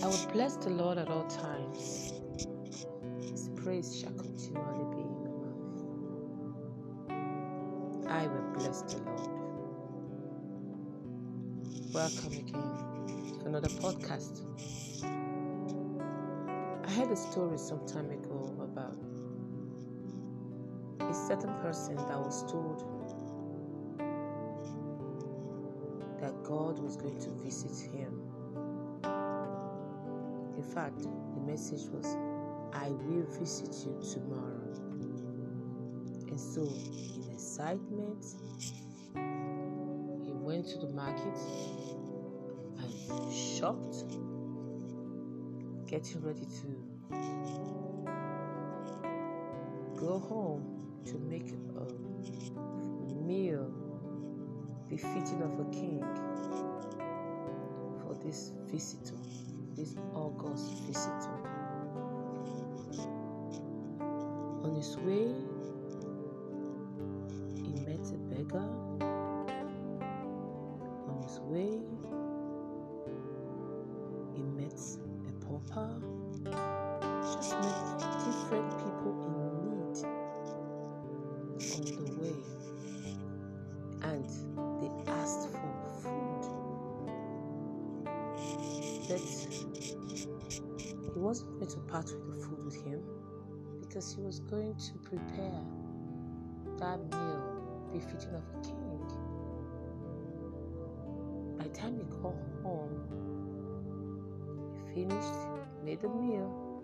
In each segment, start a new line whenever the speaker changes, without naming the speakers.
I will bless the Lord at all times. His praise shall continually be in my mouth. I will bless the Lord. Welcome again to another podcast. I heard a story some time ago about a certain person that was told that God was going to visit him in fact, the message was, I will visit you tomorrow. And so, in excitement, he went to the market and shopped, getting ready to go home to make a meal befitting of a king for this visitor this August visitor. On his way, part with the food with him because he was going to prepare that meal befitting of a king. By the time he got home, he finished, made the meal,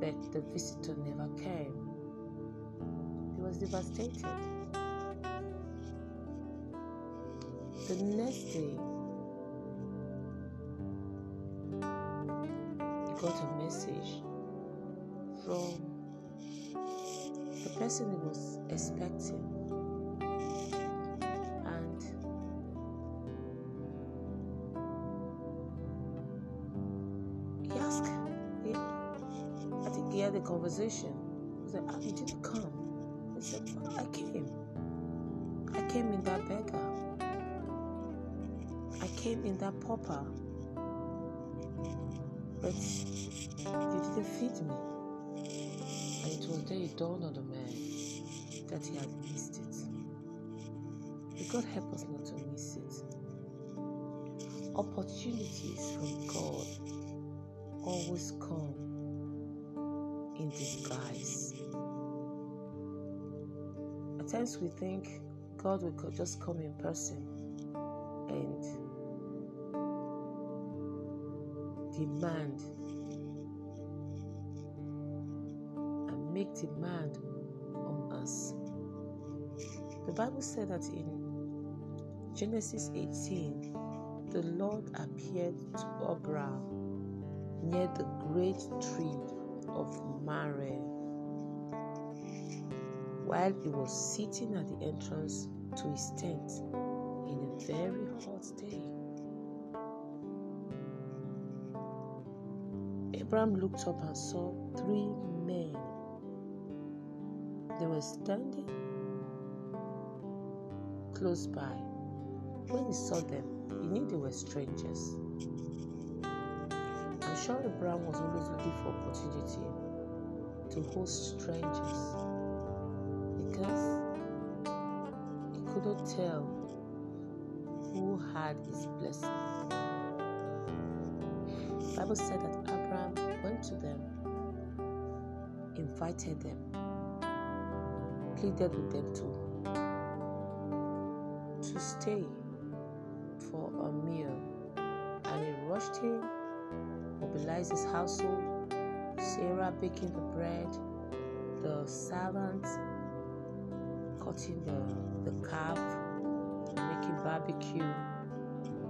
but the visitor never came. He was devastated. The next day, got a message from the person he was expecting. And he asked, he, I think he had a conversation. He said, oh, You didn't come. He said, I came. I came in that beggar. I came in that pauper but you didn't feed me. And it was there it dawned on the man that he had missed it. May God help us not to miss it. Opportunities from God always come in disguise. At times we think God will just come in person and demand and make demand on us. The Bible said that in Genesis 18, the Lord appeared to Abraham near the great tree of Mamre while he was sitting at the entrance to his tent in a very hot day. Abraham looked up and saw three men. They were standing close by. When he saw them, he knew they were strangers. I'm sure Abraham was always looking for opportunity to host strangers because he couldn't tell who had his blessing. The Bible said that Abraham went to them, invited them, pleaded with them to to stay for a meal, and he rushed in, mobilized his household, Sarah baking the bread, the servants cutting the, the calf, making barbecue,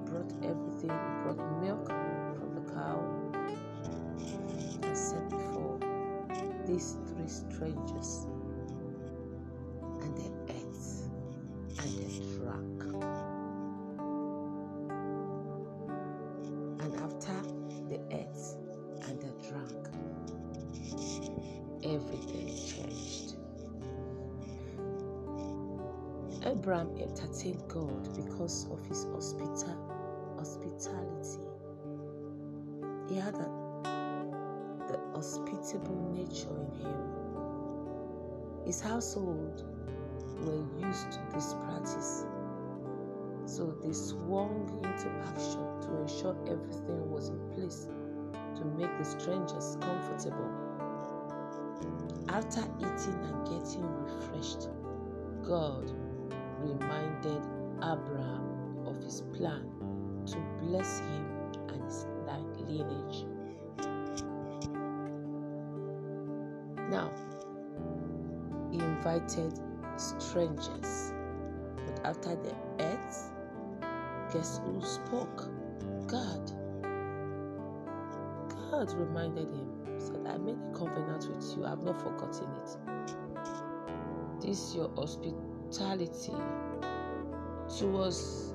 brought everything, brought milk from the cow, these three strangers. And they ate and they drank. And after they ate and they drank, everything changed. Abraham entertained God because of his hospita- hospitality. He had a, the hospitable nature in him. His household were used to this practice. So they swung into action to ensure everything was in place to make the strangers comfortable. After eating and getting refreshed, God reminded Abraham of his plan to bless him and his lineage. Now, he invited strangers, but after the earth, guess who spoke? God. God reminded him, said, I made a covenant with you, I've not forgotten it. This your hospitality towards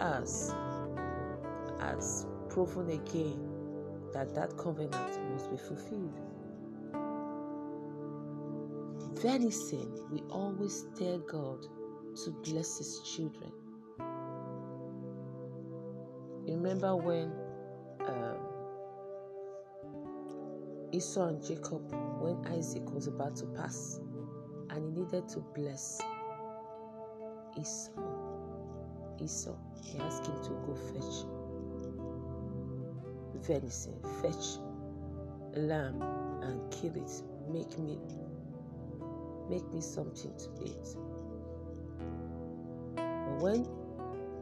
us has proven again that that covenant must be fulfilled. Venison, we always tell God to bless His children. Remember when um, Esau and Jacob, when Isaac was about to pass, and he needed to bless Esau. Esau, he asked him to go fetch venison, fetch lamb and kill it. Make me make me something to eat. But when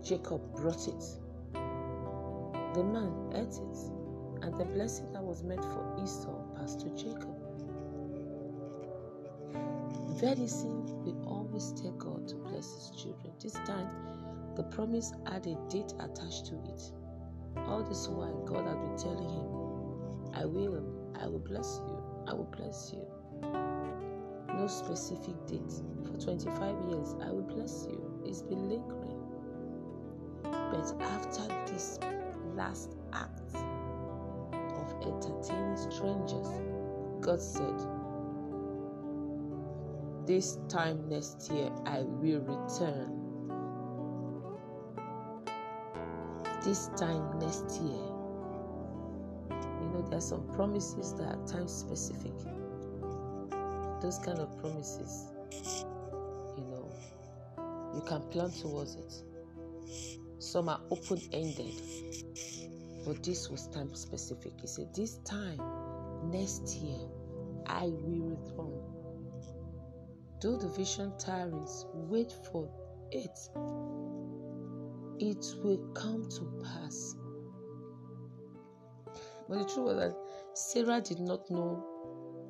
Jacob brought it, the man ate it, and the blessing that was meant for Esau passed to Jacob. Venison, we always tell God to bless his children. This time, the promise had a date attached to it. All this while, God had been telling him, I will, I will bless you, I will bless you. No specific date. For 25 years, I will bless you. It's been lingering. But after this last act of entertaining strangers, God said, This time next year, I will return this time next year. You know, there are some promises that are time specific. Those kind of promises, you know, you can plan towards it. Some are open ended, but this was time specific. He said, This time next year, I will return. Though the vision tarries, wait for it it will come to pass. But the truth was that Sarah did not know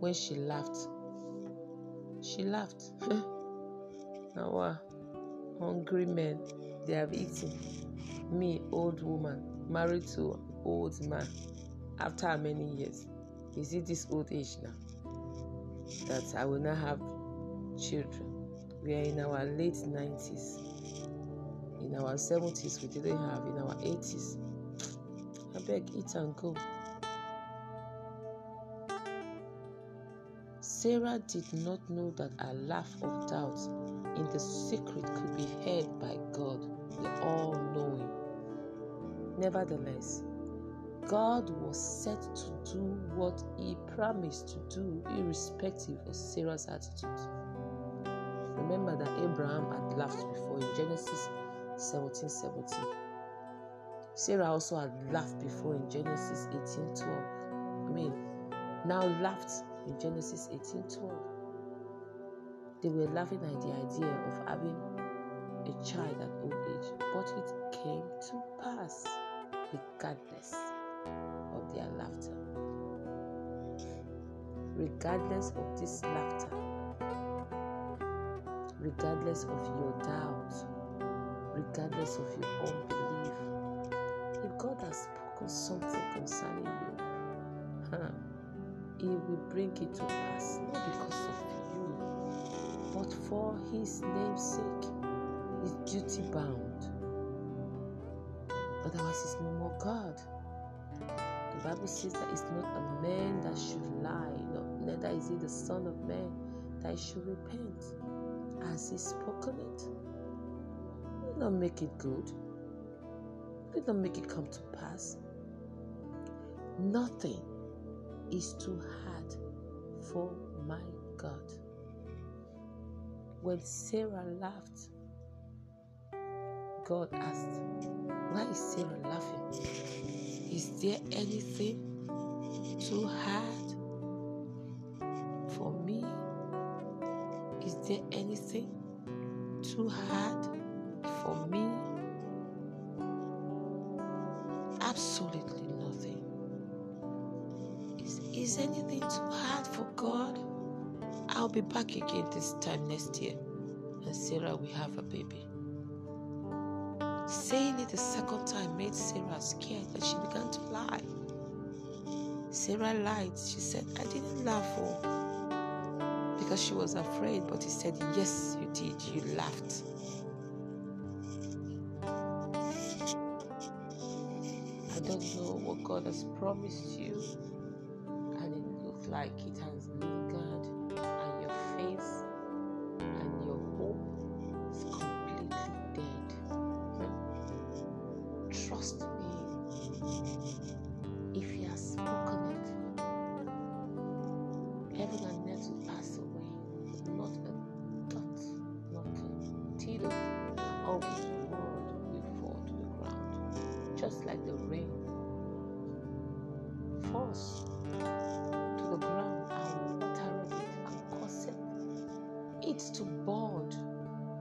when she laughed. She laughed. now, hungry men, they have eaten. Me, old woman, married to old man, after many years? Is it this old age now that I will not have children? We are in our late 90s in our 70s we didn't have in our 80s i beg eat and go sarah did not know that a laugh of doubt in the secret could be heard by god the all-knowing nevertheless god was set to do what he promised to do irrespective of sarah's attitude remember that abraham had laughed before in genesis 1770. Sarah also had laughed before in Genesis 18:12. I mean, now laughed in Genesis 18:12. They were laughing at the idea of having a child at old age, but it came to pass regardless of their laughter. Regardless of this laughter, regardless of your doubt, regardless of your unbelief. If God has spoken something concerning you, huh, He will bring it to pass, not because of you, but for His name's sake. He's duty bound. Otherwise, He's no more God. The Bible says that it's not a man that should lie, no, neither is he the Son of Man that should repent. Has He spoken it? not make it good? Did not make it come to pass? Nothing is too hard for my God. When Sarah laughed, God asked, Why is Sarah laughing? Is there anything too hard for me? Is there anything too hard for me? Absolutely Anything too hard for God? I'll be back again this time next year, and Sarah will have a baby. Saying it the second time made Sarah scared and she began to lie. Sarah lied. She said, I didn't laugh oh, because she was afraid, but he said, Yes, you did. You laughed. I don't know what God has promised you, like it has lingered, and your faith and your hope is completely dead. Trust me. If He has spoken it, heaven and earth will pass away. Not a it to bud.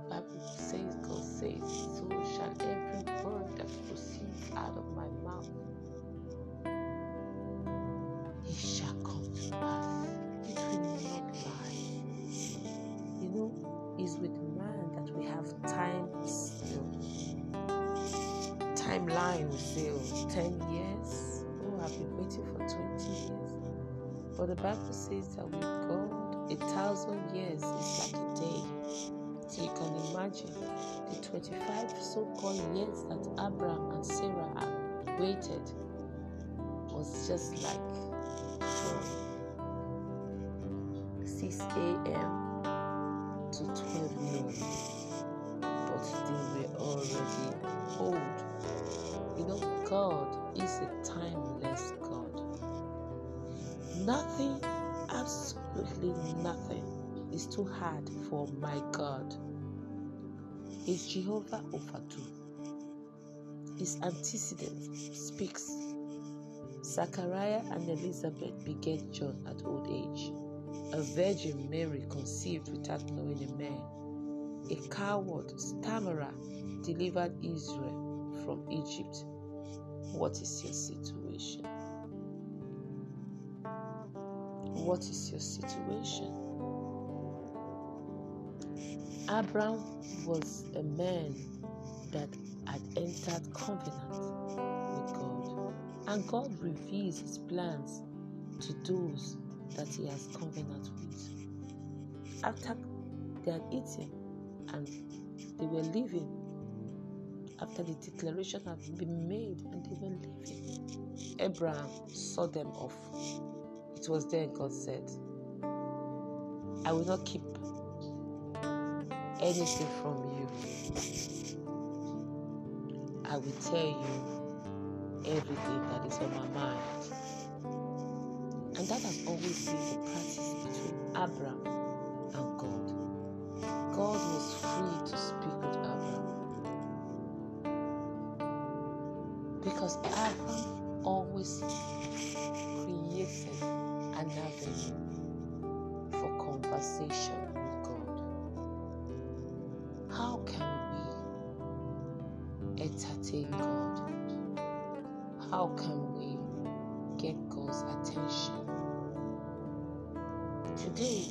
Bible says, God says, so shall every word that proceeds out of my mouth. It shall come to pass. It will not lie. You know, it's with man that we have time still. Timeline we say, oh, 10 years. Oh, I've been waiting for 20 years. But the Bible says that with God, a thousand years is like day. So you can imagine the 25 so called years that Abraham and Sarah had waited was just like from 6 a.m. to 12 noon. But they were already old. You know, God is a timeless God. Nothing, absolutely nothing, is too hard for my God. Is Jehovah Ophatu. His antecedent speaks. Zachariah and Elizabeth begat John at old age. A virgin Mary conceived without knowing a man. A coward stammerer delivered Israel from Egypt. What is your situation? What is your situation? Abraham was a man that had entered covenant with God, and God reveals his plans to those that he has covenant with. After they had eaten and they were living, after the declaration had been made and they were living, Abraham saw them off. It was then God said, I will not keep anything from you. I will tell you everything that is on my mind. And that has always been the practice between Abraham and God. God was free to speak with Abraham. Because Abraham always created an avenue for conversation entertain God? How can we get God's attention? Today,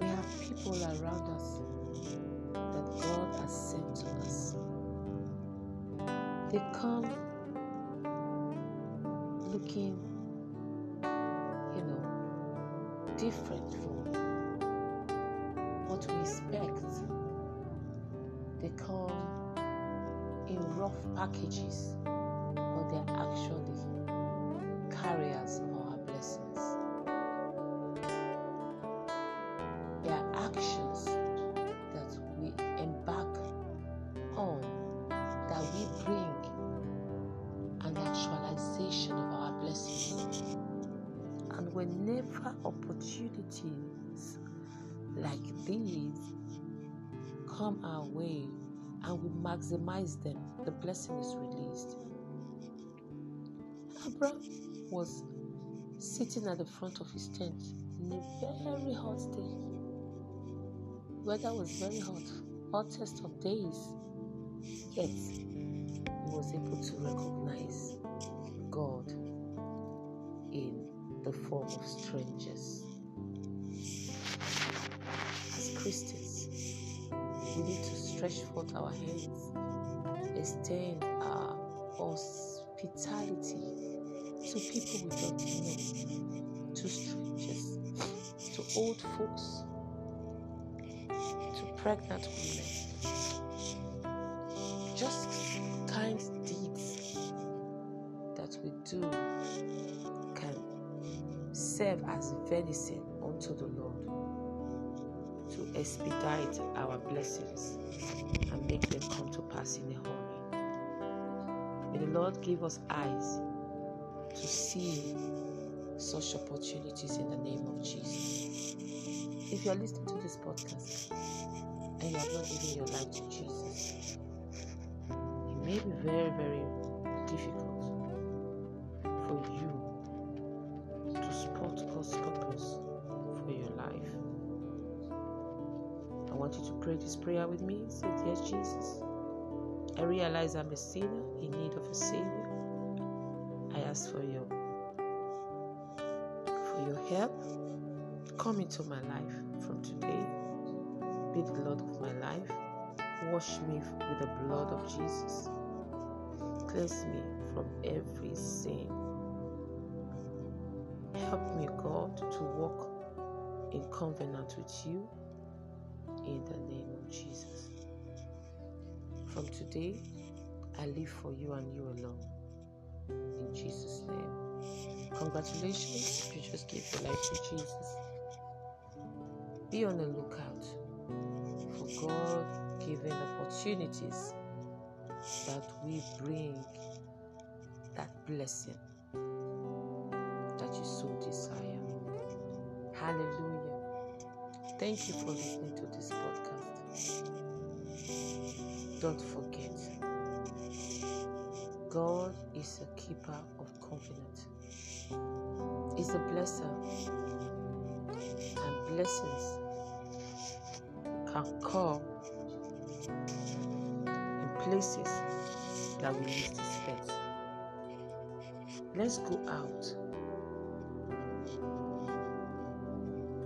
we have people around us that God has sent to us. They come looking, you know, different from what we expect. They come in rough packages, but they are actually carriers of our blessings. They are actions that we embark on, that we bring an actualization of our blessings. And whenever opportunities like these come our way and we maximize them, the blessing is released. Abraham was sitting at the front of his tent in a very hot day. Weather was very hot, hottest of days. Yet he was able to recognize God in the form of strangers. As Christians, we need to stretch forth our hands, extend our hospitality to people we don't know, to strangers, to old folks, to pregnant women. Just kind deeds that we do can serve as venison unto the Lord expedite our blessings and make them come to pass in a hurry. May the Lord give us eyes to see such opportunities in the name of Jesus. If you are listening to this podcast and you have not given your life to Jesus, it may be very, very difficult for you to spot God's purpose want you to pray this prayer with me. Say, Dear Jesus, I realize I'm a sinner in need of a Savior. I ask for your for your help. Come into my life from today. Be the Lord of my life. Wash me with the blood of Jesus. Cleanse me from every sin. Help me, God, to walk in covenant with you in the name of Jesus. From today, I live for you and you alone. In Jesus' name. Congratulations, you just gave your life to Jesus. Be on the lookout for God given opportunities that we bring that blessing that you so desire. Hallelujah. Thank you for listening to this podcast. Don't forget, God is a keeper of covenant. He's a blesser, and blessings can come in places that we least expect. Let's go out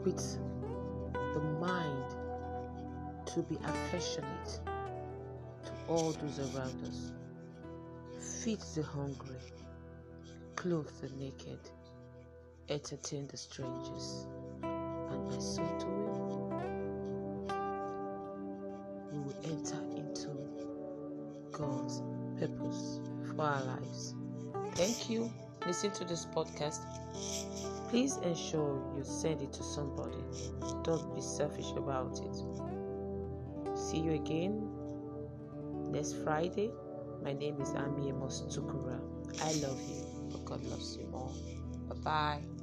with to be affectionate to all those around us, feed the hungry, clothe the naked, entertain the strangers, and by so doing, we will enter into God's purpose for our lives. Thank you. Listen to this podcast. Please ensure you send it to somebody. Don't be selfish about it. See you again next Friday. My name is Ami Amos Tukura. I love you, but God loves you more. Bye bye.